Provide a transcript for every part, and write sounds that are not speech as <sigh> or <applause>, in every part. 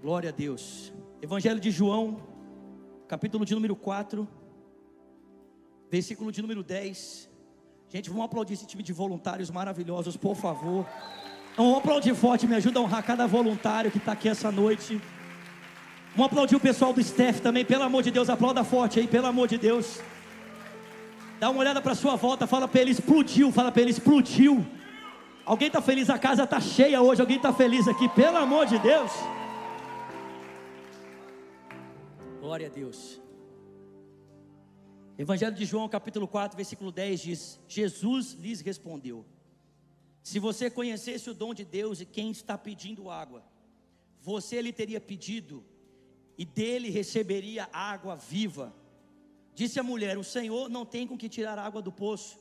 Glória a Deus. Evangelho de João, capítulo de número 4, versículo de número 10. Gente, vamos aplaudir esse time de voluntários maravilhosos, por favor. Vamos aplaudir forte, me ajuda a honrar cada voluntário que está aqui essa noite. Vamos aplaudir o pessoal do staff também, pelo amor de Deus, aplauda forte aí, pelo amor de Deus. Dá uma olhada para sua volta, fala para ele explodiu, fala para ele explodiu. Alguém está feliz? A casa está cheia hoje. Alguém está feliz aqui? Pelo amor de Deus. Glória a Deus. Evangelho de João, capítulo 4, versículo 10 diz: Jesus lhes respondeu: Se você conhecesse o dom de Deus e quem está pedindo água, você lhe teria pedido e dele receberia água viva. Disse a mulher: O Senhor não tem com que tirar água do poço.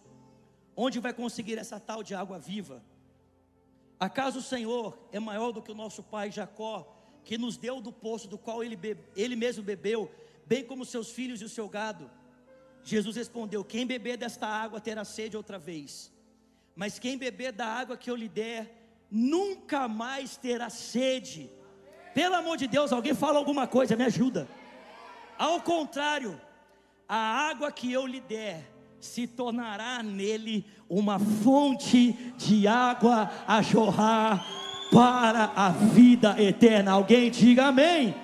Onde vai conseguir essa tal de água viva? Acaso o Senhor é maior do que o nosso pai Jacó, que nos deu do poço do qual ele, bebe, ele mesmo bebeu, bem como seus filhos e o seu gado. Jesus respondeu: Quem beber desta água terá sede outra vez, mas quem beber da água que eu lhe der, nunca mais terá sede. Pelo amor de Deus, alguém fala alguma coisa, me ajuda. Ao contrário, a água que eu lhe der se tornará nele uma fonte de água a jorrar para a vida eterna. Alguém diga amém.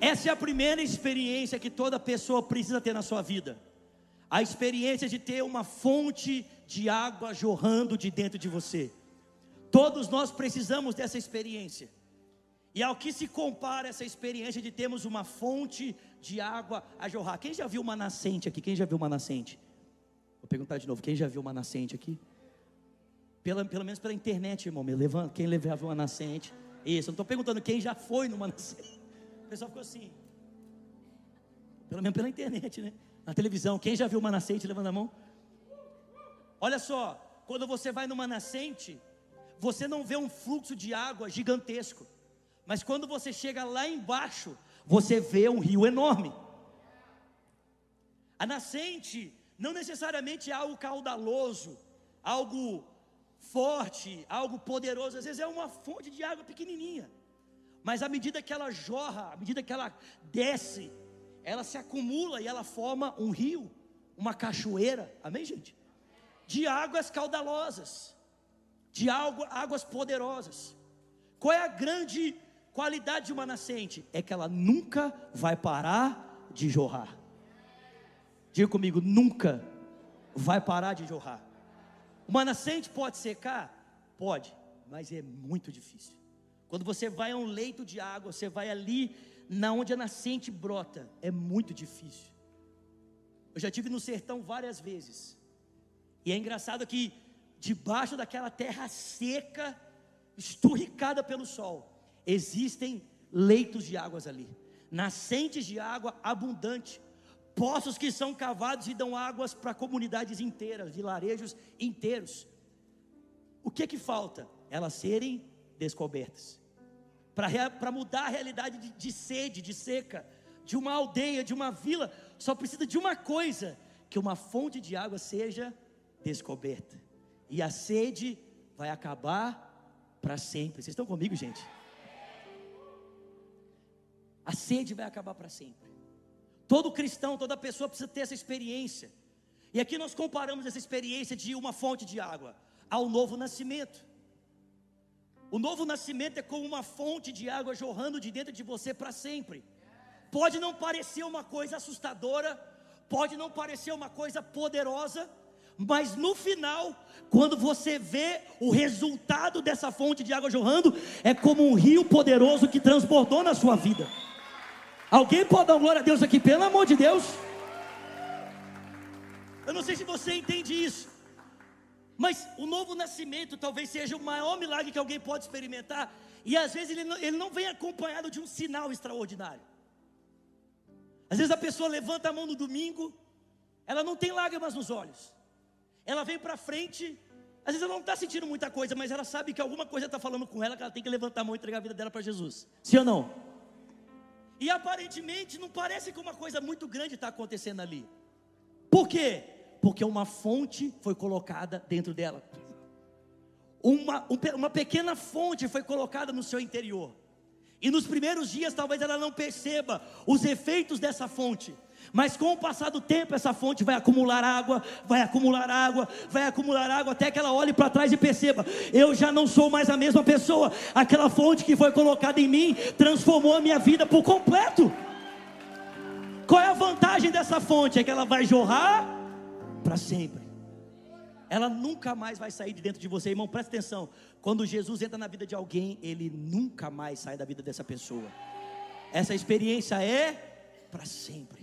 Essa é a primeira experiência que toda pessoa precisa ter na sua vida. A experiência de ter uma fonte de água jorrando de dentro de você. Todos nós precisamos dessa experiência. E ao que se compara essa experiência de termos uma fonte de água a jorrar? Quem já viu uma nascente aqui? Quem já viu uma nascente? Vou perguntar de novo: quem já viu uma nascente aqui? Pela, pelo menos pela internet, irmão. Me levanta, quem levava uma nascente. Isso, eu não estou perguntando quem já foi numa <laughs> nascente. O pessoal ficou assim. Pelo menos pela internet, né? Na televisão. Quem já viu uma nascente? Levanta a mão. Olha só, quando você vai numa nascente, você não vê um fluxo de água gigantesco. Mas quando você chega lá embaixo, você vê um rio enorme. A nascente não necessariamente é algo caudaloso, algo forte, algo poderoso, às vezes é uma fonte de água pequenininha. Mas à medida que ela jorra, à medida que ela desce, ela se acumula e ela forma um rio, uma cachoeira. Amém, gente? De águas caudalosas, de águas poderosas. Qual é a grande qualidade de uma nascente? É que ela nunca vai parar de jorrar. Diga comigo, nunca vai parar de jorrar. Uma nascente pode secar? Pode, mas é muito difícil. Quando você vai a um leito de água, você vai ali na onde a nascente brota, é muito difícil. Eu já tive no sertão várias vezes. E é engraçado que debaixo daquela terra seca, esturricada pelo sol, existem leitos de águas ali, nascentes de água abundante poços que são cavados e dão águas para comunidades inteiras, vilarejos inteiros. O que que falta? Elas serem descobertas. Para mudar a realidade de, de sede, de seca, de uma aldeia, de uma vila, só precisa de uma coisa: que uma fonte de água seja descoberta. E a sede vai acabar para sempre. Vocês estão comigo, gente? A sede vai acabar para sempre. Todo cristão, toda pessoa precisa ter essa experiência. E aqui nós comparamos essa experiência de uma fonte de água ao novo nascimento. O novo nascimento é como uma fonte de água jorrando de dentro de você para sempre. Pode não parecer uma coisa assustadora, pode não parecer uma coisa poderosa, mas no final, quando você vê o resultado dessa fonte de água jorrando, é como um rio poderoso que transbordou na sua vida. Alguém pode dar glória a Deus aqui, pelo amor de Deus? Eu não sei se você entende isso, mas o novo nascimento talvez seja o maior milagre que alguém pode experimentar, e às vezes ele não, ele não vem acompanhado de um sinal extraordinário. Às vezes a pessoa levanta a mão no domingo, ela não tem lágrimas nos olhos, ela vem para frente, às vezes ela não está sentindo muita coisa, mas ela sabe que alguma coisa está falando com ela, que ela tem que levantar a mão e entregar a vida dela para Jesus. Sim ou não? E aparentemente não parece que uma coisa muito grande está acontecendo ali. Por quê? Porque uma fonte foi colocada dentro dela. Uma, uma pequena fonte foi colocada no seu interior. E nos primeiros dias talvez ela não perceba os efeitos dessa fonte. Mas com o passar do tempo, essa fonte vai acumular água, vai acumular água, vai acumular água, até que ela olhe para trás e perceba: eu já não sou mais a mesma pessoa. Aquela fonte que foi colocada em mim transformou a minha vida por completo. Qual é a vantagem dessa fonte? É que ela vai jorrar para sempre. Ela nunca mais vai sair de dentro de você, irmão. Presta atenção. Quando Jesus entra na vida de alguém, ele nunca mais sai da vida dessa pessoa. Essa experiência é para sempre.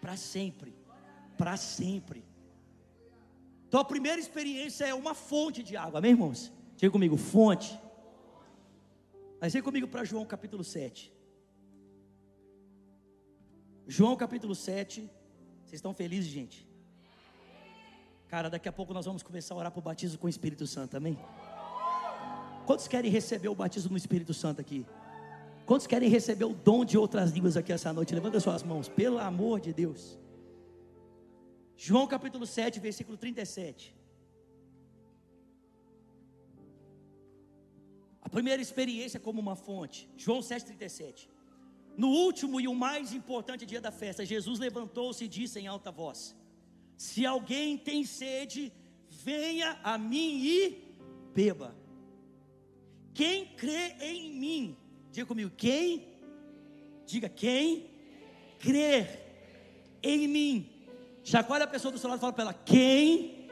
Para sempre. Para sempre. Então a primeira experiência é uma fonte de água, amém, irmãos? Diga comigo, fonte. Mas vem comigo para João capítulo 7. João capítulo 7. Vocês estão felizes, gente? Cara, daqui a pouco nós vamos começar a orar para o batismo com o Espírito Santo, amém? Quantos querem receber o batismo no Espírito Santo aqui? Quantos querem receber o dom de outras línguas aqui essa noite? Levanta suas mãos, pelo amor de Deus. João capítulo 7, versículo 37. A primeira experiência como uma fonte. João 7,37. No último e o mais importante dia da festa, Jesus levantou-se e disse em alta voz: Se alguém tem sede, venha a mim e beba. Quem crê em mim, diga comigo, quem? Diga quem? Crer em mim. Chacoalha a pessoa do seu lado e fala para ela: quem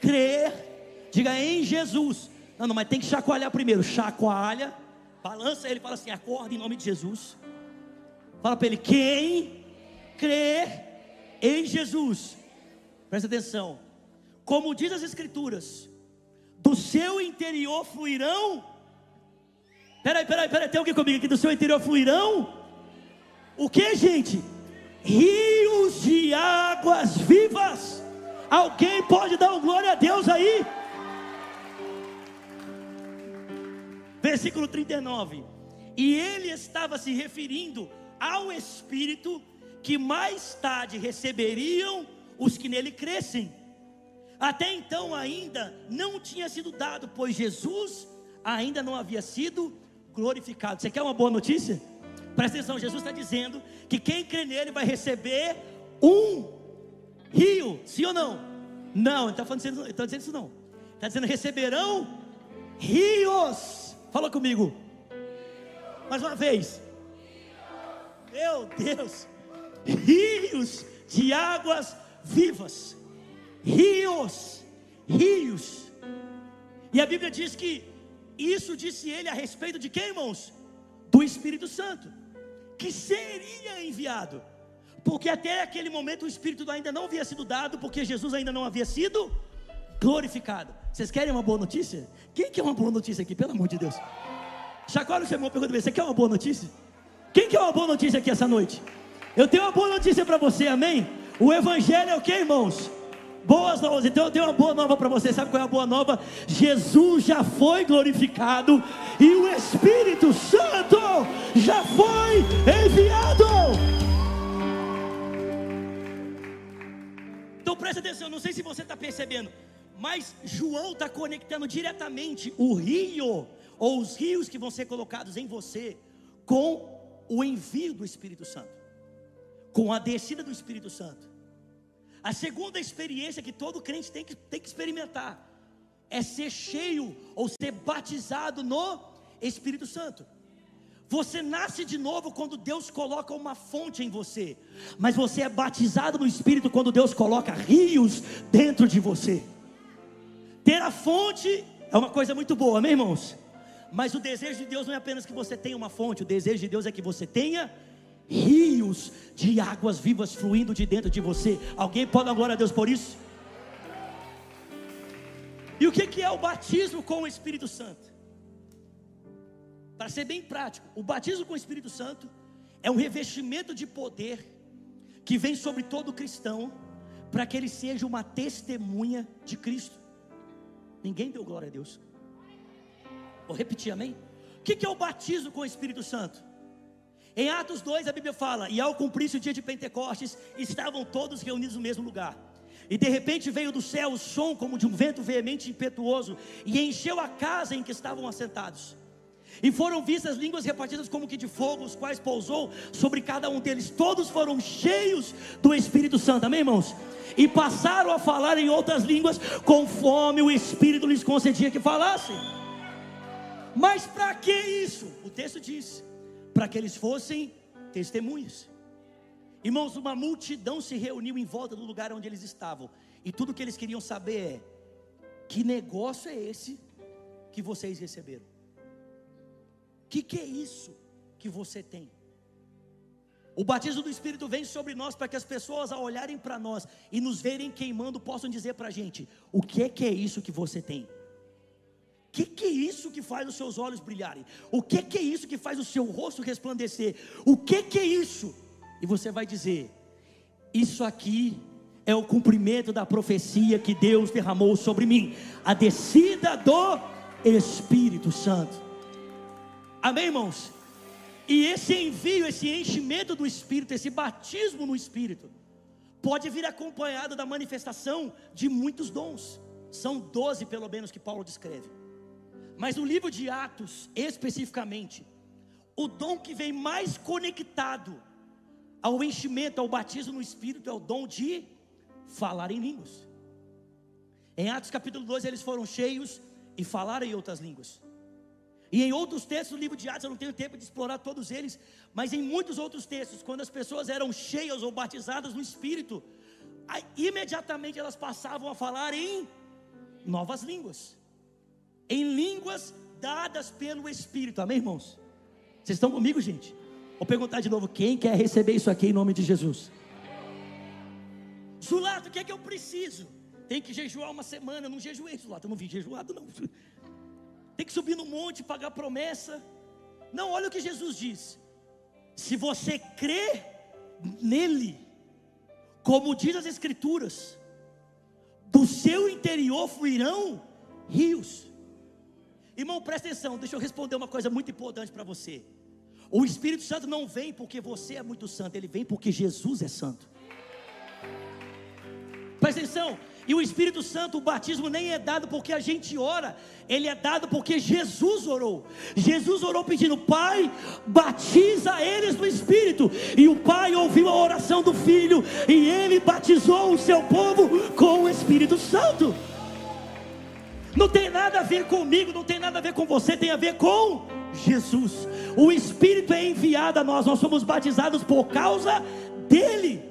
crer, diga em Jesus. Não, não, mas tem que chacoalhar primeiro. Chacoalha, balança ele, fala assim: acorda em nome de Jesus. Fala para ele: quem crer em Jesus, presta atenção. Como diz as Escrituras, do seu interior fluirão. Peraí, peraí, peraí, tem alguém comigo aqui? Do seu interior fluirão. O que, gente? Rios de águas vivas. Alguém pode dar um glória a Deus aí? Versículo 39. E ele estava se referindo ao Espírito que mais tarde receberiam os que nele crescem. Até então ainda não tinha sido dado, pois Jesus ainda não havia sido glorificado. Você quer uma boa notícia? Presta atenção, Jesus está dizendo que quem crê nele vai receber um rio, sim ou não? Não, ele está dizendo, tá dizendo isso não. Está dizendo receberão rios. Fala comigo. Mais uma vez. Meu Deus, rios de águas vivas, rios, rios. E a Bíblia diz que isso disse ele a respeito de quem, irmãos? Do Espírito Santo, que seria enviado, porque até aquele momento o Espírito ainda não havia sido dado, porque Jesus ainda não havia sido glorificado. Vocês querem uma boa notícia? Quem quer uma boa notícia aqui, pelo amor de Deus? Chacoalha o seu irmão, pergunta: você quer uma boa notícia? Quem quer uma boa notícia aqui essa noite? Eu tenho uma boa notícia para você, amém? O Evangelho é o que, irmãos? Boas novas, então eu tenho uma boa nova para você. Sabe qual é a boa nova? Jesus já foi glorificado e o Espírito Santo já foi enviado. Então presta atenção, não sei se você está percebendo, mas João está conectando diretamente o rio, ou os rios que vão ser colocados em você, com o envio do Espírito Santo, com a descida do Espírito Santo. A segunda experiência que todo crente tem que, tem que experimentar é ser cheio ou ser batizado no Espírito Santo. Você nasce de novo quando Deus coloca uma fonte em você, mas você é batizado no Espírito quando Deus coloca rios dentro de você. Ter a fonte é uma coisa muito boa, amém, irmãos? Mas o desejo de Deus não é apenas que você tenha uma fonte, o desejo de Deus é que você tenha rios de águas vivas fluindo de dentro de você. Alguém pode dar glória a Deus por isso? E o que é o batismo com o Espírito Santo? Para ser bem prático, o batismo com o Espírito Santo é um revestimento de poder que vem sobre todo cristão para que ele seja uma testemunha de Cristo. Ninguém deu glória a Deus. Vou repetir, amém? O que é o batismo com o Espírito Santo? Em Atos 2 a Bíblia fala: E ao cumprir-se o dia de Pentecostes, estavam todos reunidos no mesmo lugar. E de repente veio do céu o som como de um vento veemente e impetuoso, e encheu a casa em que estavam assentados. E foram vistas línguas repartidas como que de fogo, os quais pousou sobre cada um deles. Todos foram cheios do Espírito Santo, amém, irmãos? E passaram a falar em outras línguas, conforme o Espírito lhes concedia que falassem. Mas para que isso? O texto diz: para que eles fossem testemunhas. Irmãos, uma multidão se reuniu em volta do lugar onde eles estavam, e tudo que eles queriam saber é: que negócio é esse que vocês receberam? O que, que é isso que você tem? O batismo do Espírito vem sobre nós para que as pessoas, ao olharem para nós e nos verem queimando, possam dizer para a gente: o que é que é isso que você tem? Que, que é isso que faz os seus olhos brilharem? O que, que é isso que faz o seu rosto resplandecer? O que, que é isso? E você vai dizer: Isso aqui é o cumprimento da profecia que Deus derramou sobre mim, a descida do Espírito Santo. Amém, irmãos? E esse envio, esse enchimento do Espírito, esse batismo no Espírito, pode vir acompanhado da manifestação de muitos dons. São doze, pelo menos, que Paulo descreve. Mas no livro de Atos, especificamente, o dom que vem mais conectado ao enchimento, ao batismo no Espírito, é o dom de falar em línguas. Em Atos capítulo 12, eles foram cheios e falaram em outras línguas. E em outros textos do livro de Atos, eu não tenho tempo de explorar todos eles, mas em muitos outros textos, quando as pessoas eram cheias ou batizadas no Espírito, imediatamente elas passavam a falar em novas línguas, em línguas dadas pelo Espírito, amém, irmãos? Vocês estão comigo, gente? Vou perguntar de novo: quem quer receber isso aqui em nome de Jesus? Zulato, o que é que eu preciso? Tem que jejuar uma semana. Eu não jejuei, Zulato, eu não vi jejuado, não tem que subir no monte, pagar promessa. Não, olha o que Jesus diz. Se você crê nele, como diz as Escrituras, do seu interior fluirão rios. Irmão, presta atenção, deixa eu responder uma coisa muito importante para você. O Espírito Santo não vem porque você é muito santo, ele vem porque Jesus é santo. Presta atenção, e o Espírito Santo, o batismo nem é dado porque a gente ora, ele é dado porque Jesus orou. Jesus orou pedindo: Pai, batiza eles no Espírito. E o Pai ouviu a oração do Filho e ele batizou o seu povo com o Espírito Santo. Não tem nada a ver comigo, não tem nada a ver com você, tem a ver com Jesus. O Espírito é enviado a nós, nós somos batizados por causa dele.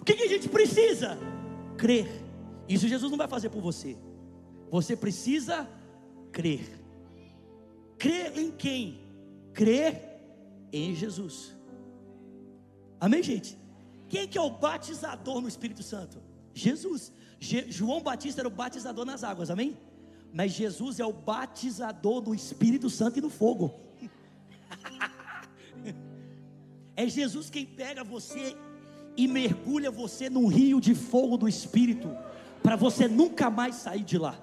O que, que a gente precisa? Crer isso Jesus não vai fazer por você. Você precisa crer. Crer em quem? Crer em Jesus. Amém, gente? Quem que é o batizador no Espírito Santo? Jesus. Je João Batista era o batizador nas águas, amém? Mas Jesus é o batizador do Espírito Santo e no fogo. <laughs> é Jesus quem pega você e mergulha você num rio de fogo do Espírito para você nunca mais sair de lá.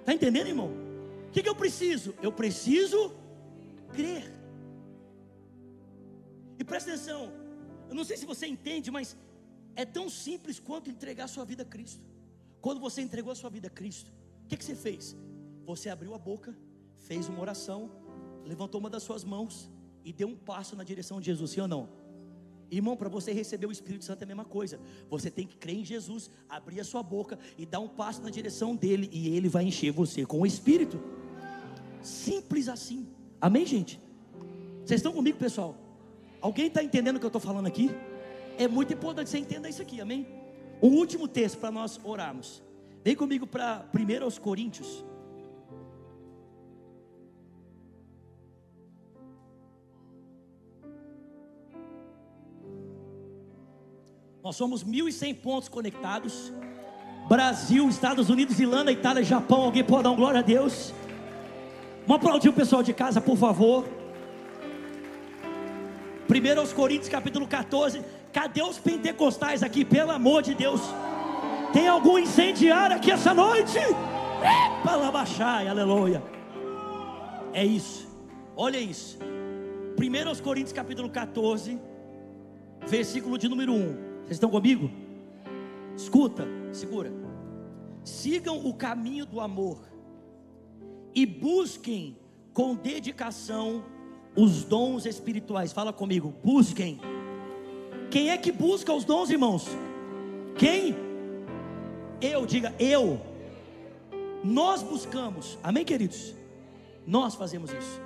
Está entendendo, irmão? O que, que eu preciso? Eu preciso crer. E presta atenção, eu não sei se você entende, mas é tão simples quanto entregar sua vida a Cristo. Quando você entregou a sua vida a Cristo, o que, que você fez? Você abriu a boca, fez uma oração, levantou uma das suas mãos e deu um passo na direção de Jesus, sim ou não? Irmão, para você receber o Espírito Santo é a mesma coisa. Você tem que crer em Jesus, abrir a sua boca e dar um passo na direção dele, e ele vai encher você com o Espírito. Simples assim. Amém, gente? Vocês estão comigo, pessoal? Alguém está entendendo o que eu estou falando aqui? É muito importante que você entenda isso aqui, amém? Um último texto para nós orarmos. Vem comigo para 1 Coríntios. Nós somos 1.100 pontos conectados. Brasil, Estados Unidos, Irlanda, Itália, Japão. Alguém pode dar um glória a Deus? Vamos aplaudir o pessoal de casa, por favor. Primeiro aos Coríntios, capítulo 14. Cadê os pentecostais aqui? Pelo amor de Deus. Tem algum incendiário aqui essa noite? Baixar, aleluia. É isso. Olha isso. Primeiro aos Coríntios, capítulo 14, versículo de número 1. Vocês estão comigo? Escuta, segura. Sigam o caminho do amor e busquem com dedicação os dons espirituais. Fala comigo, busquem. Quem é que busca os dons, irmãos? Quem? Eu, diga eu. Nós buscamos, amém, queridos? Nós fazemos isso.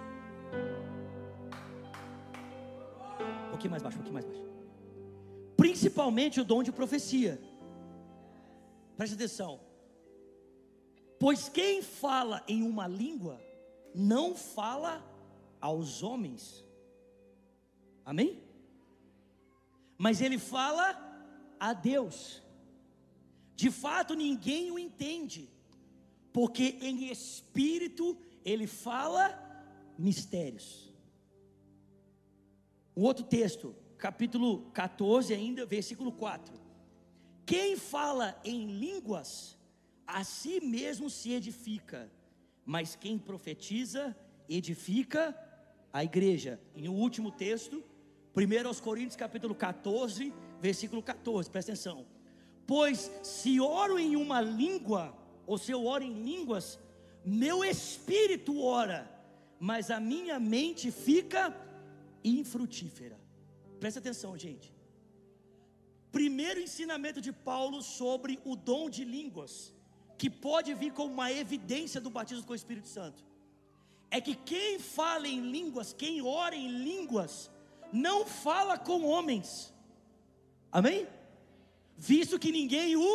Um pouquinho mais baixo, um pouquinho mais baixo. Principalmente o dom de profecia. Preste atenção. Pois quem fala em uma língua, não fala aos homens. Amém? Mas ele fala a Deus. De fato, ninguém o entende, porque em espírito ele fala mistérios. Um outro texto, capítulo 14, ainda, versículo 4. Quem fala em línguas, a si mesmo se edifica, mas quem profetiza, edifica a igreja. E no último texto, 1 aos Coríntios capítulo 14, versículo 14, presta atenção. Pois se oro em uma língua, ou se eu oro em línguas, meu espírito ora, mas a minha mente fica infrutífera. Presta atenção, gente. Primeiro ensinamento de Paulo sobre o dom de línguas, que pode vir como uma evidência do batismo com o Espírito Santo, é que quem fala em línguas, quem ora em línguas, não fala com homens, amém? Visto que ninguém o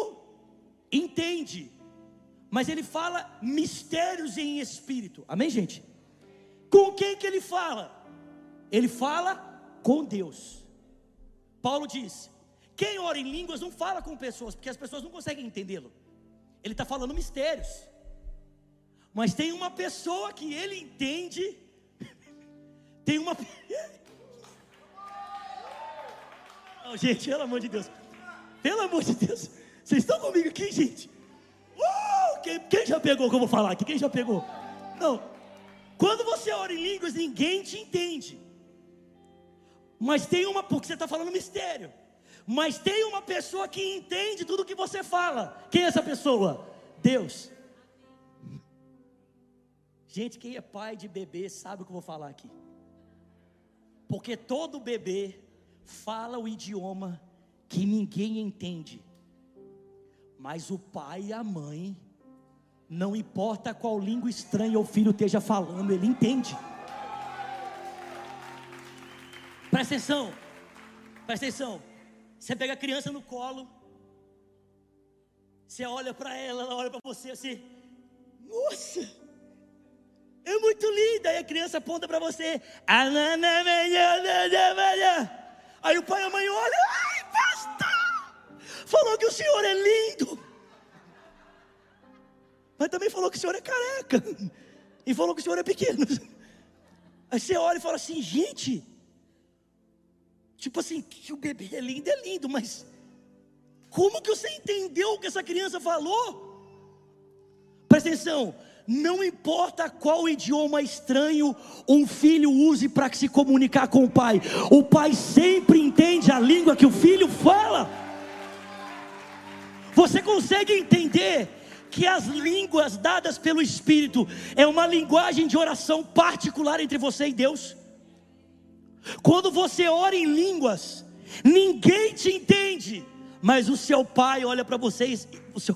entende, mas ele fala mistérios em espírito, amém, gente? Com quem que ele fala? Ele fala com Deus. Paulo diz: quem ora em línguas não fala com pessoas, porque as pessoas não conseguem entendê-lo. Ele está falando mistérios. Mas tem uma pessoa que ele entende. <laughs> Tem uma. <laughs> Não, gente, pelo amor de Deus. Pelo amor de Deus. Vocês estão comigo aqui, gente? Uh, quem, quem, já pegou o que vou falar aqui? Quem já pegou? Não. Quando você ora em línguas, ninguém te entende. Mas tem uma, porque você está falando mistério. Mas tem uma pessoa que entende tudo que você fala. Quem é essa pessoa? Deus. Gente, quem é pai de bebê sabe o que eu vou falar aqui. Porque todo bebê fala o idioma que ninguém entende, mas o pai e a mãe, não importa qual língua estranha o filho esteja falando, ele entende. Presta atenção, presta atenção. Você pega a criança no colo, você olha para ela, ela olha para você assim, nossa, é muito linda. Aí a criança aponta para você, Aí o pai e a mãe olham, falou que o senhor é lindo, mas também falou que o senhor é careca, e falou que o senhor é pequeno. Aí você olha e fala assim, gente, tipo assim, que o bebê é lindo, é lindo, mas como que você entendeu o que essa criança falou? Presta atenção, não importa qual idioma estranho um filho use para se comunicar com o pai, o pai sempre entende a língua que o filho fala. Você consegue entender que as línguas dadas pelo Espírito é uma linguagem de oração particular entre você e Deus? Quando você ora em línguas, ninguém te entende, mas o seu pai olha para vocês, o seu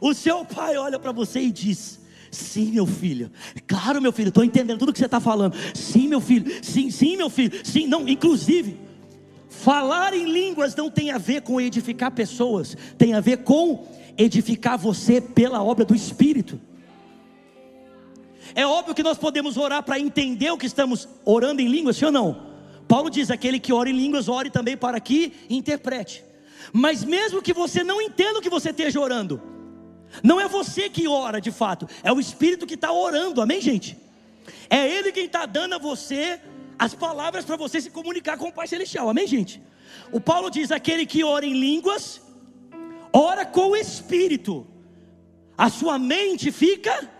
o seu pai olha para você e diz: Sim, meu filho. Claro, meu filho, estou entendendo tudo que você está falando. Sim, meu filho. Sim, sim, meu filho. Sim, não. Inclusive, falar em línguas não tem a ver com edificar pessoas, tem a ver com edificar você pela obra do Espírito. É óbvio que nós podemos orar para entender o que estamos orando em línguas, sim ou não? Paulo diz: aquele que ora em línguas, ore também para que interprete. Mas mesmo que você não entenda o que você esteja orando, não é você que ora de fato, é o Espírito que está orando, amém, gente? É Ele quem está dando a você as palavras para você se comunicar com o Pai Celestial, amém, gente? O Paulo diz: aquele que ora em línguas, ora com o Espírito, a sua mente fica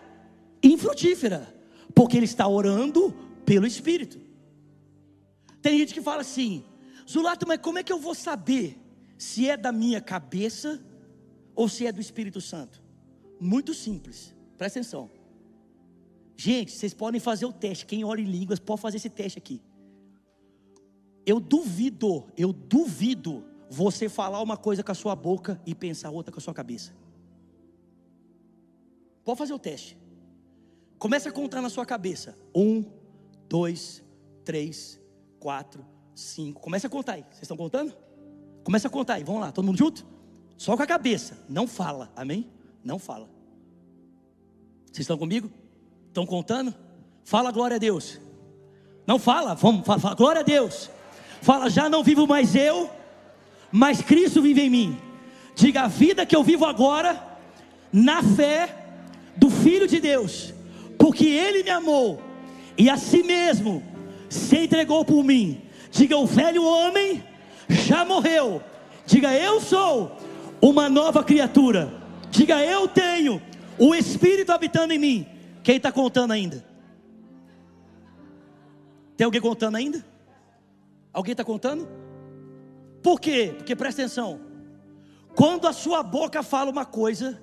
infrutífera, porque ele está orando pelo Espírito. Tem gente que fala assim, Zulato, mas como é que eu vou saber se é da minha cabeça ou se é do Espírito Santo? Muito simples, presta atenção. Gente, vocês podem fazer o teste. Quem ora em línguas pode fazer esse teste aqui. Eu duvido, eu duvido você falar uma coisa com a sua boca e pensar outra com a sua cabeça. Pode fazer o teste. Começa a contar na sua cabeça. Um, dois, três, quatro, cinco. Começa a contar aí. Vocês estão contando? Começa a contar aí. Vamos lá, todo mundo junto? Só com a cabeça. Não fala. Amém? Não fala. Vocês estão comigo? Estão contando? Fala glória a Deus. Não fala, vamos, fala, fala, glória a Deus. Fala, já não vivo mais eu, mas Cristo vive em mim. Diga a vida que eu vivo agora, na fé do Filho de Deus, porque Ele me amou e a si mesmo se entregou por mim. Diga o velho homem já morreu. Diga eu sou uma nova criatura. Diga eu tenho o Espírito habitando em mim. Quem está contando ainda? Tem alguém contando ainda? Alguém está contando? Por quê? Porque presta atenção. Quando a sua boca fala uma coisa,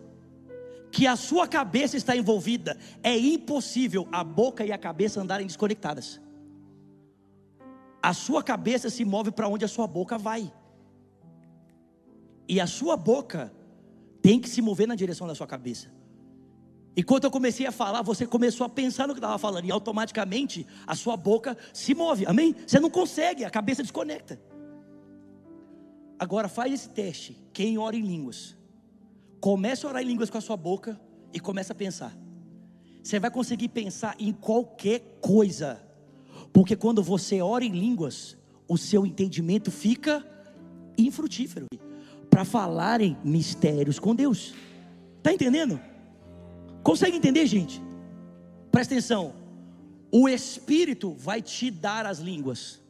que a sua cabeça está envolvida, é impossível a boca e a cabeça andarem desconectadas. A sua cabeça se move para onde a sua boca vai. E a sua boca tem que se mover na direção da sua cabeça. E quando eu comecei a falar, você começou a pensar no que estava falando, e automaticamente a sua boca se move, amém? Você não consegue, a cabeça desconecta. Agora faz esse teste. Quem ora em línguas, comece a orar em línguas com a sua boca e começa a pensar. Você vai conseguir pensar em qualquer coisa, porque quando você ora em línguas, o seu entendimento fica infrutífero para falarem mistérios com Deus. Está entendendo? Consegue entender, gente? Presta atenção. O Espírito vai te dar as línguas,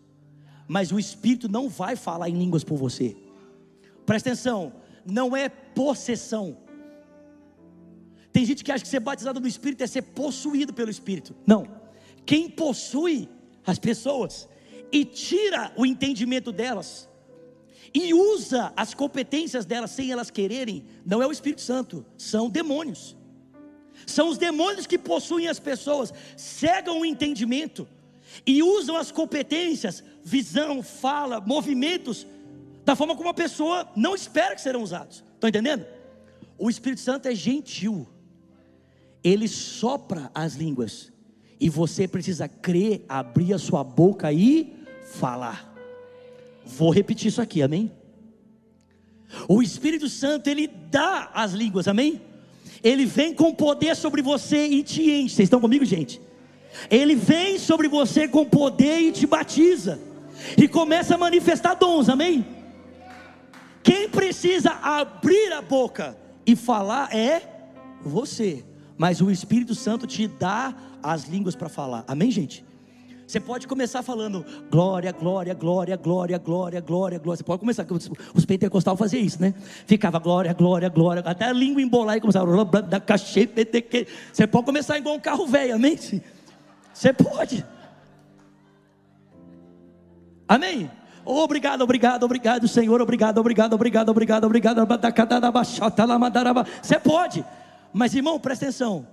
mas o Espírito não vai falar em línguas por você. Presta atenção. Não é possessão. Tem gente que acha que ser batizado no Espírito é ser possuído pelo Espírito. Não. Quem possui as pessoas e tira o entendimento delas e usa as competências delas sem elas quererem, não é o Espírito Santo, são demônios. São os demônios que possuem as pessoas, cegam o entendimento e usam as competências, visão, fala, movimentos, da forma como a pessoa não espera que serão usados. Estão entendendo? O Espírito Santo é gentil, ele sopra as línguas, e você precisa crer, abrir a sua boca e falar. Vou repetir isso aqui, amém? O Espírito Santo, ele dá as línguas, amém? Ele vem com poder sobre você e te enche. Vocês estão comigo, gente? Ele vem sobre você com poder e te batiza. E começa a manifestar dons, amém? Quem precisa abrir a boca e falar é você. Mas o Espírito Santo te dá as línguas para falar. Amém, gente? Você pode começar falando glória, glória, glória, glória, glória, glória, glória. Você pode começar, os pentecostais faziam isso, né? Ficava glória, glória, glória, até a língua embolar e começava. Você pode começar igual um carro velho, amém? Você pode. Amém? Obrigado, obrigado, obrigado, Senhor. Obrigado, obrigado, obrigado, obrigado, obrigado. Você pode. Mas irmão, presta atenção.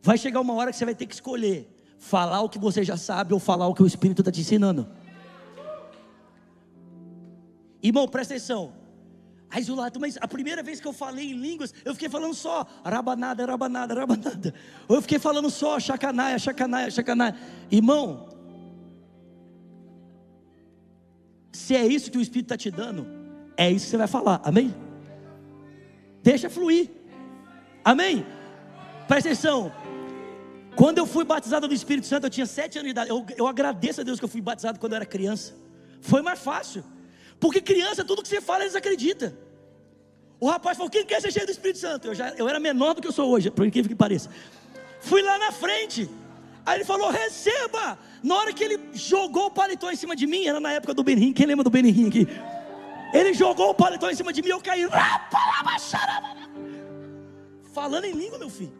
Vai chegar uma hora que você vai ter que escolher falar o que você já sabe ou falar o que o Espírito está te ensinando. Irmão, presta atenção. Aí Zulato, mas a primeira vez que eu falei em línguas, eu fiquei falando só rabanada, rabanada, rabanada. Ou eu fiquei falando só chacanaia, chacanaia, chacanaia. Irmão, se é isso que o Espírito está te dando, é isso que você vai falar, amém? Deixa fluir, amém? Presta atenção, quando eu fui batizado no Espírito Santo, eu tinha sete anos de idade. Eu, eu agradeço a Deus que eu fui batizado quando eu era criança. Foi mais fácil. Porque criança, tudo que você fala, eles acreditam. O rapaz falou: quem quer ser cheio do Espírito Santo? Eu, já, eu era menor do que eu sou hoje, por incrível que pareça. Fui lá na frente. Aí ele falou: receba. Na hora que ele jogou o paletó em cima de mim, era na época do Benihim. Quem lembra do Benihim aqui? Ele jogou o paletó em cima de mim, eu caí. Falando em língua, meu filho.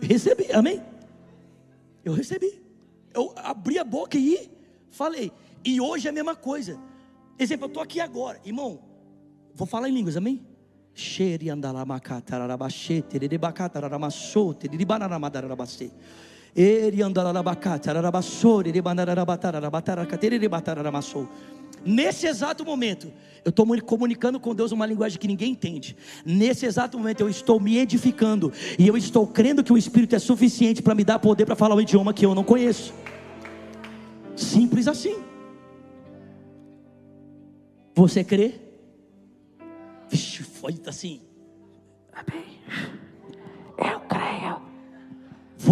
Recebi, amém? Eu recebi. Eu abri a boca e falei. E hoje é a mesma coisa. Exemplo, eu estou aqui agora, irmão. Vou falar em línguas, amém? Nesse exato momento, eu estou me comunicando com Deus uma linguagem que ninguém entende. Nesse exato momento, eu estou me edificando e eu estou crendo que o Espírito é suficiente para me dar poder para falar um idioma que eu não conheço. Simples assim. Você crê? Vixe, foi assim. Amém.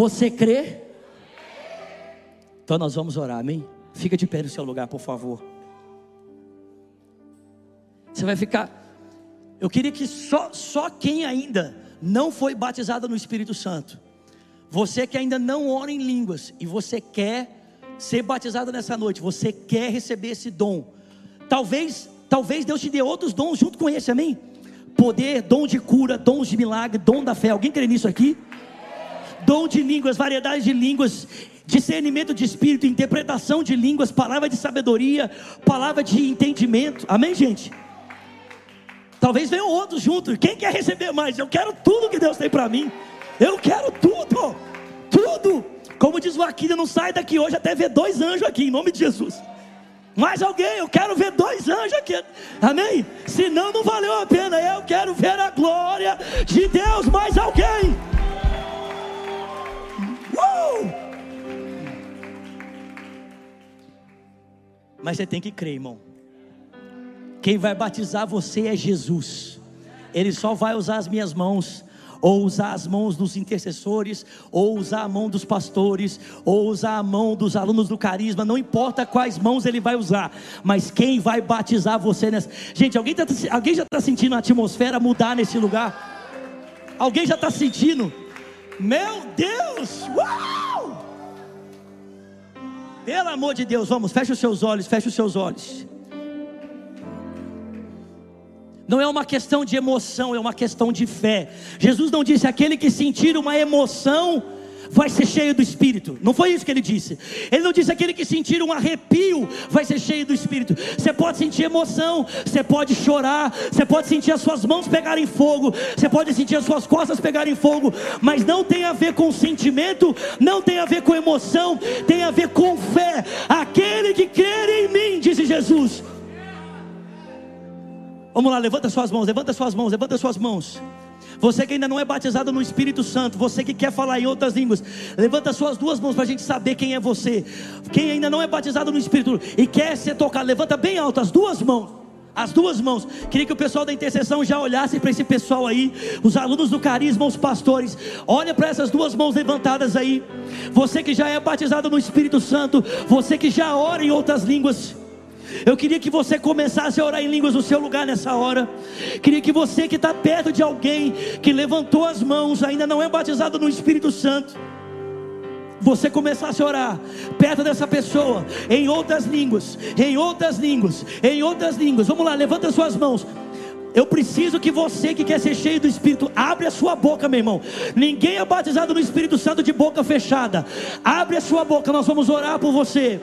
Você crê? Então nós vamos orar, amém? Fica de pé no seu lugar, por favor. Você vai ficar. Eu queria que só, só quem ainda não foi batizado no Espírito Santo, você que ainda não ora em línguas e você quer ser batizado nessa noite, você quer receber esse dom. Talvez, talvez Deus te dê outros dons junto com esse, amém? Poder, dom de cura, dons de milagre, dom da fé. Alguém crê nisso aqui? Dom de línguas, variedade de línguas, discernimento de espírito, interpretação de línguas, palavra de sabedoria, palavra de entendimento. Amém, gente? Talvez venham outros juntos. Quem quer receber mais? Eu quero tudo que Deus tem para mim. Eu quero tudo. Tudo. Como diz o Aquila, não sai daqui hoje até ver dois anjos aqui, em nome de Jesus. Mais alguém, eu quero ver dois anjos aqui. Amém? Senão não valeu a pena. Eu quero ver a glória de Deus. Mais alguém. Uh! Mas você tem que crer, irmão. Quem vai batizar você é Jesus. Ele só vai usar as minhas mãos ou usar as mãos dos intercessores, ou usar a mão dos pastores, ou usar a mão dos alunos do carisma, não importa quais mãos ele vai usar, mas quem vai batizar você nessa. Gente, alguém, tá, alguém já está sentindo a atmosfera mudar nesse lugar? Alguém já está sentindo? Meu Deus! Uau! Pelo amor de Deus, vamos, feche os seus olhos, feche os seus olhos. Não é uma questão de emoção, é uma questão de fé. Jesus não disse: aquele que sentir uma emoção vai ser cheio do Espírito. Não foi isso que ele disse. Ele não disse aquele que sentir um arrepio vai ser cheio do Espírito. Você pode sentir emoção, você pode chorar, você pode sentir as suas mãos pegarem fogo, você pode sentir as suas costas pegarem fogo, mas não tem a ver com sentimento, não tem a ver com emoção, tem a ver com fé. Aquele que crer em mim, disse Jesus Vamos lá, levanta suas mãos, levanta suas mãos, levanta suas mãos. Você que ainda não é batizado no Espírito Santo, você que quer falar em outras línguas, levanta suas duas mãos para a gente saber quem é você. Quem ainda não é batizado no Espírito e quer ser tocado, levanta bem alto as duas mãos. As duas mãos. Queria que o pessoal da intercessão já olhasse para esse pessoal aí, os alunos do carisma, os pastores. Olha para essas duas mãos levantadas aí. Você que já é batizado no Espírito Santo, você que já ora em outras línguas. Eu queria que você começasse a orar em línguas no seu lugar nessa hora. Queria que você que está perto de alguém que levantou as mãos, ainda não é batizado no Espírito Santo, você começasse a orar perto dessa pessoa, em outras línguas, em outras línguas, em outras línguas. Vamos lá, levanta suas mãos. Eu preciso que você que quer ser cheio do Espírito, abre a sua boca, meu irmão. Ninguém é batizado no Espírito Santo de boca fechada. Abre a sua boca, nós vamos orar por você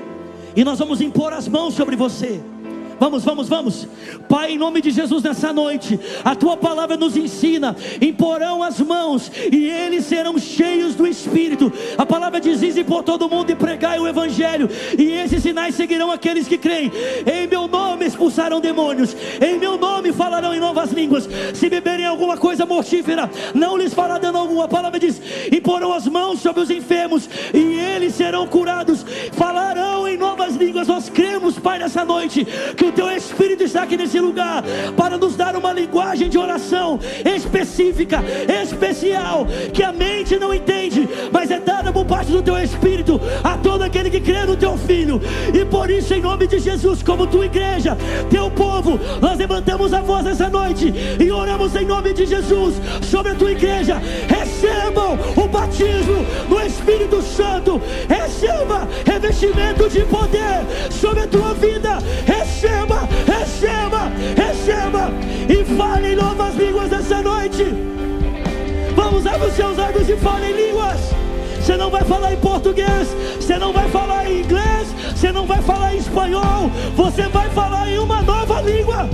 e nós vamos impor as mãos sobre você. Vamos, vamos, vamos. Pai, em nome de Jesus, nessa noite, a tua palavra nos ensina: imporão as mãos e eles serão cheios do Espírito. A palavra diz: e por todo mundo e pregai o Evangelho, e esses sinais seguirão aqueles que creem. Em meu nome expulsarão demônios, em meu nome falarão em novas línguas. Se beberem alguma coisa mortífera, não lhes fará dano algum. A palavra diz: imporão as mãos sobre os enfermos e eles serão curados. Falarão em novas línguas. Nós cremos, Pai, nessa noite que o teu Espírito está aqui nesse lugar para nos dar uma linguagem de oração específica, especial, que a mente não entende, mas é dada por parte do teu Espírito a todo aquele que crê no teu Filho. E por isso, em nome de Jesus, como tua igreja, teu povo, nós levantamos a voz essa noite e oramos em nome de Jesus sobre a tua igreja. Recebam o batismo no Espírito Santo, receba revestimento de poder sobre a tua vida, e fale em novas línguas essa noite. Vamos abrir os seus lábios e fale em línguas. Você não vai falar em português, você não vai falar em inglês, você não vai falar em espanhol, você vai falar em uma nova língua.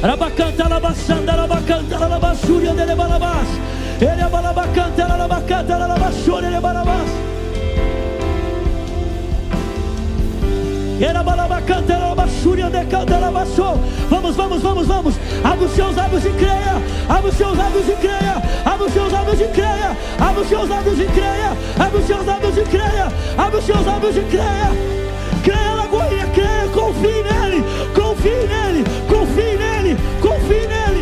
Rabacanta, labacanda, rabacanta, labassúria, delebalabás. Ele é balabacanta, ela balabacanta, Vamos, vamos, vamos, vamos. Abre os seus lábios e creia. Abre os seus lábios e creia. Abre os seus lábios e creia. Abre os seus lábios e creia. Abre os seus lábios e creia. Abre os seus lábios e creia. Creia, Lagoinha, creia. Confie nele. Confie nele. Confie nele. Confie nele.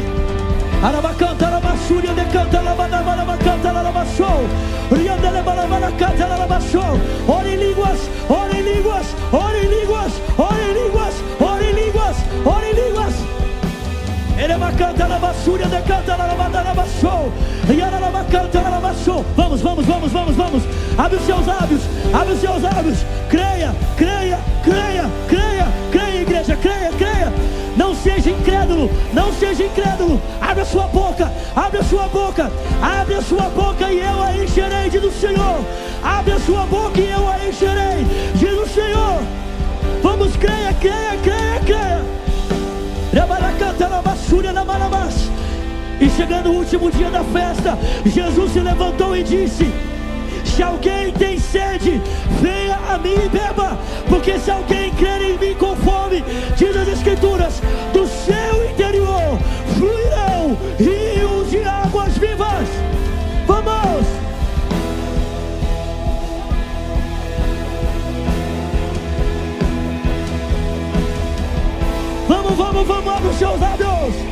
Arabacanta, arabachúria, decanta, arabacanta, arabachou. Riandele, balabacanta, arabachou. Ora em línguas, ora em línguas, ora em línguas, ora em línguas, ora em línguas, ora em línguas. Ele canta na basúria, decanta na lavada baixou. E ela canta na baixou. Vamos, vamos, vamos, vamos, vamos. Abre os seus lábios, abre os seus lábios. Creia, incrédulo, não seja incrédulo. Abre a sua boca, abre a sua boca, abre a sua boca e eu a encherei, diz o Senhor. Abre a sua boca e eu a encherei, diz o Senhor. Vamos, creia, creia, creia, creia. E chegando o último dia da festa, Jesus se levantou e disse: Se alguém tem sede, venha a mim e beba, porque se alguém crer em mim com fome, diz as Escrituras, do seu interior fluirão rios de águas vivas. Vamos! Vamos, vamos, vamos, abre os seus lábios.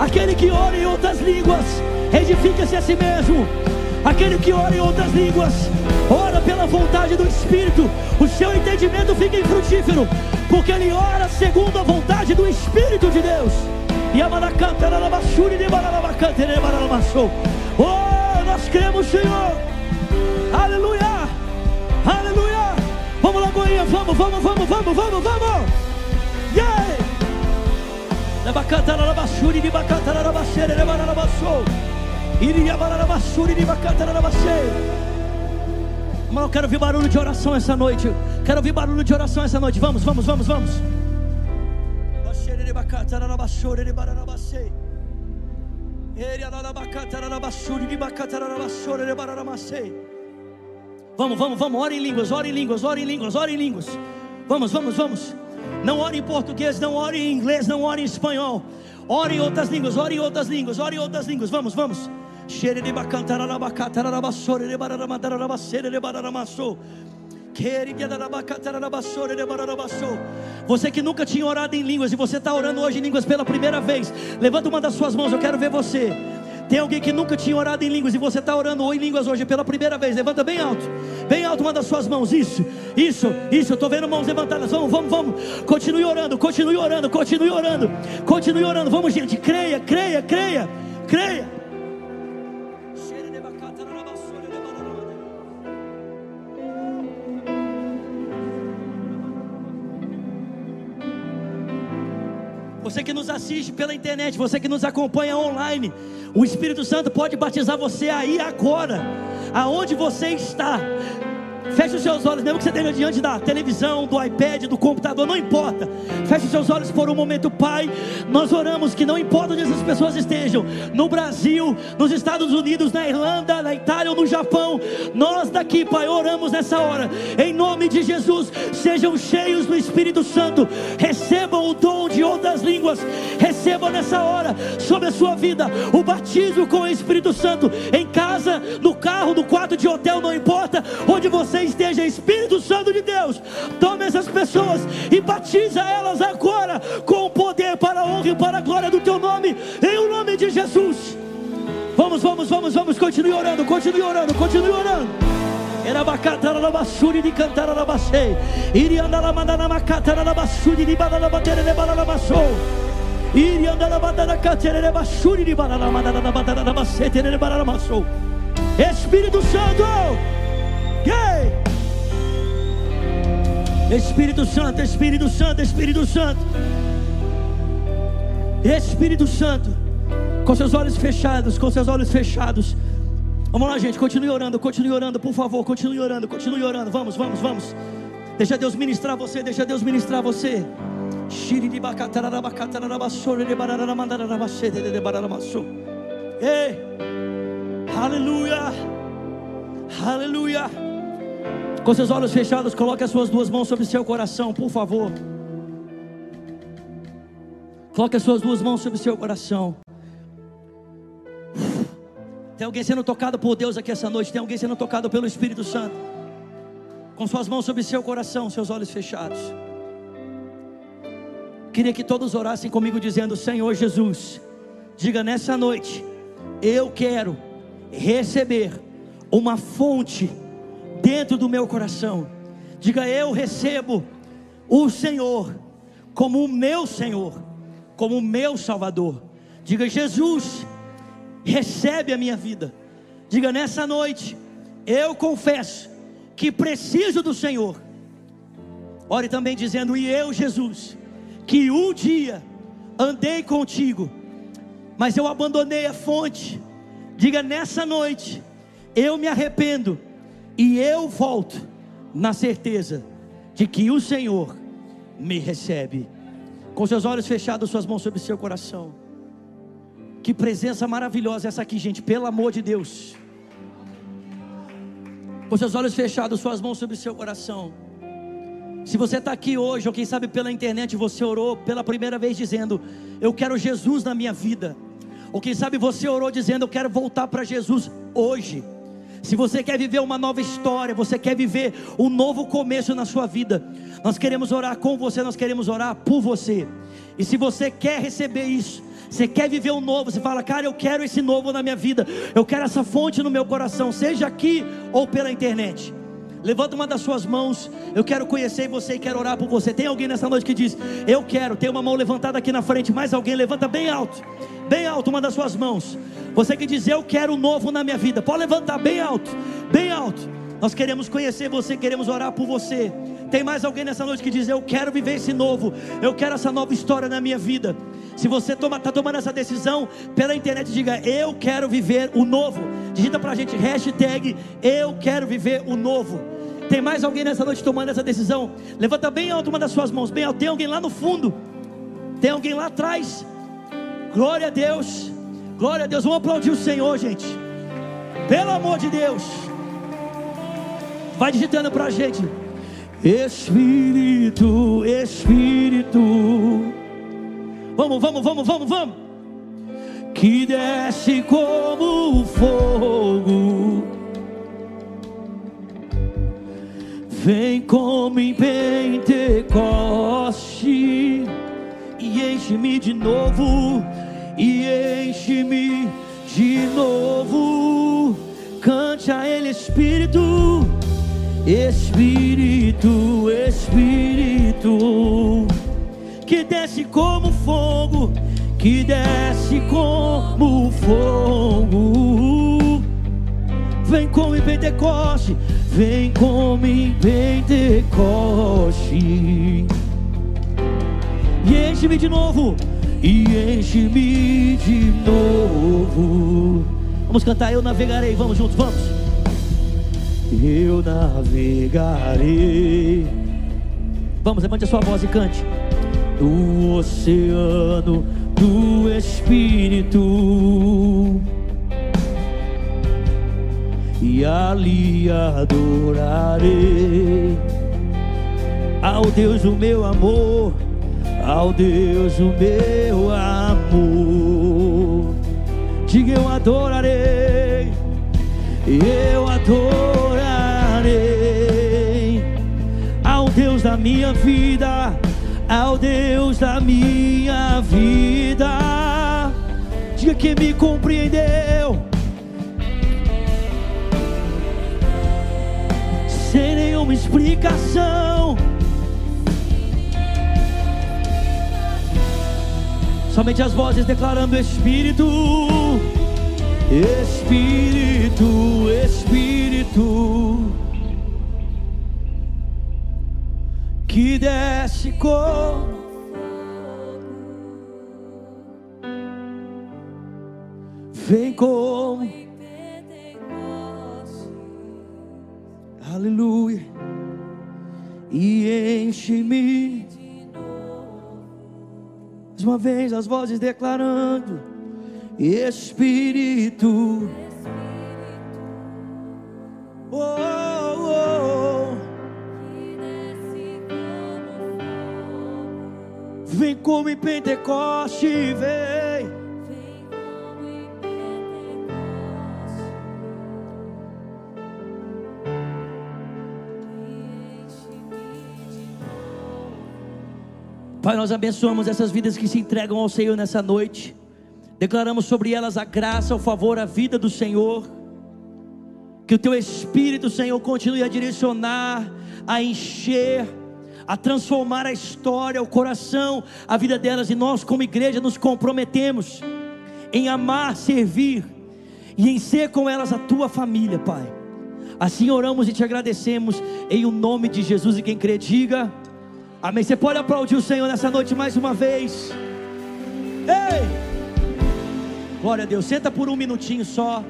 Aquele que ora em outras línguas, edifica-se a si mesmo. Aquele que ora em outras línguas, ora pela vontade do Espírito. O seu entendimento fica infrutífero, porque ele ora segundo a vontade do Espírito de Deus. Oh, nós cremos, Senhor. Aleluia. Aleluia. Vamos lá, Goiânia. Vamos, vamos, vamos, vamos, vamos, vamos. Yeah. Mas eu quero ouvir barulho de oração essa noite. Quero ouvir barulho de oração essa noite. Vamos, vamos, vamos, vamos. Vamos, vamos, vamos, ora em línguas, ora em línguas, ora em línguas, ora em línguas. Vamos, vamos, vamos. Não ore em português, não ore em inglês, não ore em espanhol. Ore em outras línguas, ore em outras línguas, ore em outras línguas. Vamos, vamos. Você que nunca tinha orado em línguas e você está orando hoje em línguas pela primeira vez, levanta uma das suas mãos, eu quero ver você. Tem alguém que nunca tinha orado em línguas e você está orando em línguas hoje pela primeira vez. Levanta bem alto, bem alto uma das suas mãos. Isso, isso, isso. Eu estou vendo mãos levantadas. Vamos, vamos, vamos. Continue orando, continue orando, continue orando, continue orando. Vamos, gente. Creia, creia, creia, creia. Você que nos assiste pela internet, você que nos acompanha online, o Espírito Santo pode batizar você aí agora, aonde você está. Feche os seus olhos, mesmo que você esteja diante da televisão, do iPad, do computador, não importa. Feche os seus olhos por um momento, Pai. Nós oramos que não importa onde essas pessoas estejam, no Brasil, nos Estados Unidos, na Irlanda, na Itália ou no Japão. Nós daqui, Pai, oramos nessa hora. Em nome de Jesus, sejam cheios do Espírito Santo. Recebam o dom de outras línguas. Recebam nessa hora sobre a sua vida o batismo com o Espírito Santo. Em casa, no carro, no quarto de hotel, não importa onde você esteja, Espírito Santo de Deus, tome essas pessoas e batiza elas agora com o poder para a honra e para a glória do teu nome, em o nome de Jesus. Vamos, vamos, vamos, vamos, continue orando, continue orando, continue orando. Era bacatara na basuri de cantar na basei. Iria andar na mandana macatara na basuri de banana bater de banana basou. Iria andar na mandana catere de basuri de banana mandana na bandana na basete de banana basou. Espírito Santo! Espírito Santo, Espírito Santo, Espírito Santo. Espírito Santo, com seus olhos fechados, com seus olhos fechados. Vamos lá, gente, continue orando, continue orando, por favor, continue orando, continue orando. Vamos, vamos, vamos. Deixa Deus ministrar você, deixa Deus ministrar você. Ei, aleluia, aleluia. Com seus olhos fechados, coloque as suas duas mãos sobre seu coração, por favor. Coloque as suas duas mãos sobre seu coração. Tem alguém sendo tocado por Deus aqui essa noite? Tem alguém sendo tocado pelo Espírito Santo? Com suas mãos sobre seu coração, seus olhos fechados. Queria que todos orassem comigo dizendo: Senhor Jesus, diga nessa noite, eu quero receber uma fonte dentro do meu coração. Diga: Eu recebo o Senhor como o meu Senhor, como o meu Salvador. Diga: Jesus, recebe a minha vida. Diga: Nessa noite, eu confesso que preciso do Senhor. Ore também dizendo: E eu, Jesus, que um dia andei contigo, mas eu abandonei a fonte. Diga: Nessa noite, eu me arrependo e eu volto na certeza de que o Senhor me recebe. Com seus olhos fechados, suas mãos sobre seu coração. Que presença maravilhosa essa aqui, gente, pelo amor de Deus. Com seus olhos fechados, suas mãos sobre seu coração. Se você está aqui hoje, ou quem sabe pela internet, você orou pela primeira vez dizendo: Eu quero Jesus na minha vida. Ou quem sabe você orou dizendo: Eu quero voltar para Jesus hoje. Se você quer viver uma nova história, você quer viver um novo começo na sua vida, nós queremos orar com você, nós queremos orar por você. E se você quer receber isso, você quer viver um novo, você fala, cara, eu quero esse novo na minha vida, eu quero essa fonte no meu coração, seja aqui ou pela internet. Levanta uma das suas mãos. Eu quero conhecer você e quero orar por você. Tem alguém nessa noite que diz: Eu quero. Tem uma mão levantada aqui na frente. Mais alguém? Levanta bem alto. Bem alto uma das suas mãos. Você que diz: Eu quero novo na minha vida. Pode levantar bem alto. Bem alto. Nós queremos conhecer você, queremos orar por você. Tem mais alguém nessa noite que diz: Eu quero viver esse novo, eu quero essa nova história na minha vida. Se você está toma, tomando essa decisão pela internet, diga: Eu quero viver o novo. Digita para a gente: hashtag Eu quero viver o novo. Tem mais alguém nessa noite tomando essa decisão? Levanta bem alto uma das suas mãos, bem alto. Tem alguém lá no fundo? Tem alguém lá atrás? Glória a Deus. Glória a Deus. Vamos aplaudir o Senhor, gente. Pelo amor de Deus. Vai digitando para a gente. Espírito, Espírito. Vamos, vamos, vamos, vamos, vamos. Que desce como fogo. Vem como em Pentecoste e enche-me de novo, e enche-me de novo. Cante a Ele, Espírito, Espírito, Espírito, que desce como fogo, que desce como fogo. Vem como em Pentecoste, vem como em Pentecoste e enche-me de novo, e enche-me de novo. Vamos cantar, eu navegarei, vamos juntos, vamos. Eu navegarei. Vamos, levante a sua voz e cante. No oceano do Espírito. E ali adorarei ao Deus o meu amor ao Deus o meu amor. Diga eu adorarei, eu adorarei ao Deus da minha vida, ao Deus da minha vida. Diga que me compreendeu. explicação. Somente as vozes declarando Espírito, Espírito, Espírito, que desce com vem como aleluia. E enche-me mais uma vez as vozes declarando Espírito. Oh, oh, oh. vem como em Pentecoste vem nós abençoamos essas vidas que se entregam ao Senhor nessa noite. Declaramos sobre elas a graça, o favor, a vida do Senhor. Que o teu Espírito, Senhor, continue a direcionar, a encher, a transformar a história, o coração, a vida delas. E nós, como igreja, nos comprometemos em amar, servir e em ser com elas a tua família, Pai. Assim oramos e te agradecemos em o nome de Jesus. E quem crê, diga. Amém. Você pode aplaudir o Senhor nessa noite mais uma vez. Ei! Glória a Deus. Senta por um minutinho só.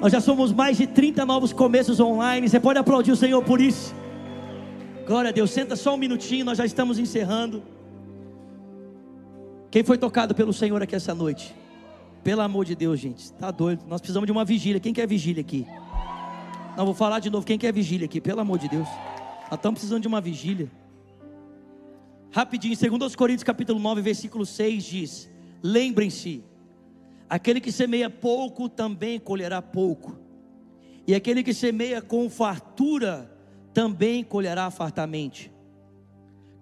Nós já somos mais de 30 novos começos online. Você pode aplaudir o Senhor por isso. Glória a Deus. Senta só um minutinho, nós já estamos encerrando. Quem foi tocado pelo Senhor aqui essa noite? Pelo amor de Deus, gente. Tá doido. Nós precisamos de uma vigília. Quem quer vigília aqui? Não vou falar de novo. Quem quer vigília aqui? Pelo amor de Deus. Nós estamos precisando de uma vigília. Rapidinho, 2 Coríntios capítulo 9, versículo 6 diz: Lembrem-se, aquele que semeia pouco também colherá pouco, e aquele que semeia com fartura também colherá fartamente.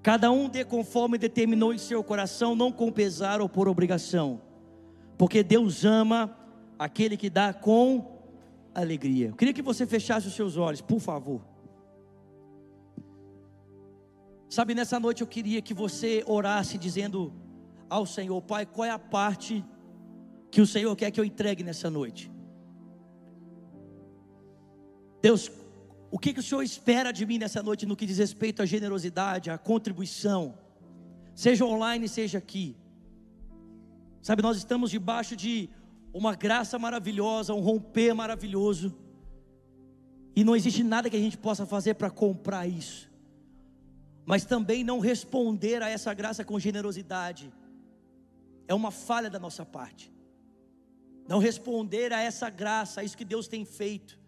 Cada um dê conforme determinou em seu coração, não com pesar ou por obrigação, porque Deus ama aquele que dá com alegria. Eu queria que você fechasse os seus olhos, por favor. Sabe, nessa noite eu queria que você orasse dizendo ao Senhor, Pai, qual é a parte que o Senhor quer que eu entregue nessa noite? Deus, o que, que o Senhor espera de mim nessa noite no que diz respeito à generosidade, à contribuição, seja online, seja aqui? Sabe, nós estamos debaixo de uma graça maravilhosa, um romper maravilhoso, e não existe nada que a gente possa fazer para comprar isso mas também não responder a essa graça com generosidade, é uma falha da nossa parte. Não responder a essa graça, a isso que Deus tem feito,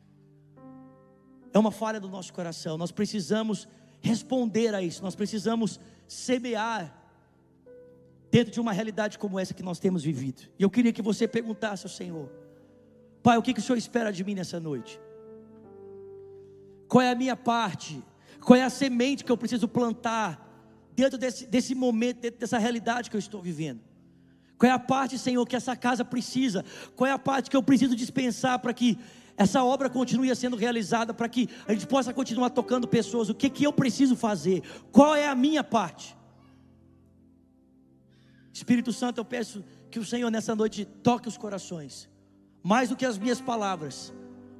é uma falha do nosso coração. Nós precisamos responder a isso, nós precisamos semear dentro de uma realidade como essa que nós temos vivido. E eu queria que você perguntasse ao Senhor: Pai, o que, que o Senhor espera de mim nessa noite? Qual é a minha parte? Qual é a semente que eu preciso plantar dentro desse, desse momento, dentro dessa realidade que eu estou vivendo? Qual é a parte, Senhor, que essa casa precisa? Qual é a parte que eu preciso dispensar para que essa obra continue sendo realizada, para que a gente possa continuar tocando pessoas? O que, que eu preciso fazer? Qual é a minha parte? Espírito Santo, eu peço que o Senhor nessa noite toque os corações, mais do que as minhas palavras.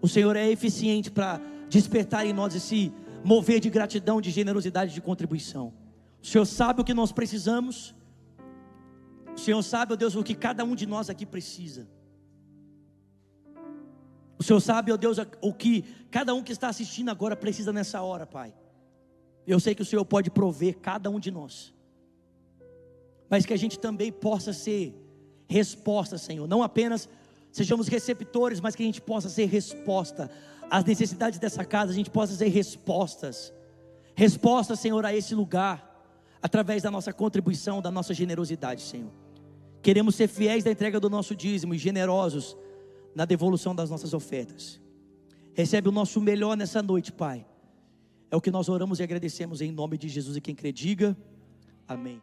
O Senhor é eficiente para despertar em nós esse mover de gratidão, de generosidade, de contribuição. O Senhor sabe o que nós precisamos. O Senhor sabe, ó Deus, o que cada um de nós aqui precisa. O Senhor sabe, ó Deus, o que cada um que está assistindo agora precisa nessa hora, Pai. Eu sei que o Senhor pode prover cada um de nós. Mas que a gente também possa ser resposta, Senhor. Não apenas sejamos receptores, mas que a gente possa ser resposta as necessidades dessa casa, a gente possa ter respostas. Respostas, Senhor, a esse lugar, através da nossa contribuição, da nossa generosidade, Senhor. Queremos ser fiéis da entrega do nosso dízimo e generosos na devolução das nossas ofertas. Recebe o nosso melhor nessa noite, Pai. É o que nós oramos e agradecemos em nome de Jesus e quem crê, diga amém.